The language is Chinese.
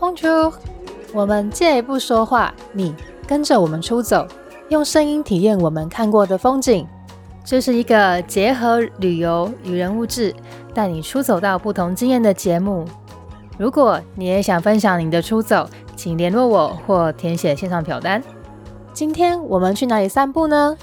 风车我们借一步说话你跟着我们出走用声音体验我们看过的风景。这是一个结合旅游与人物志带你出走到不同经验的节目。如果你也想分享你的出走请联络我或填写线上表单。今天我们去哪里散步呢？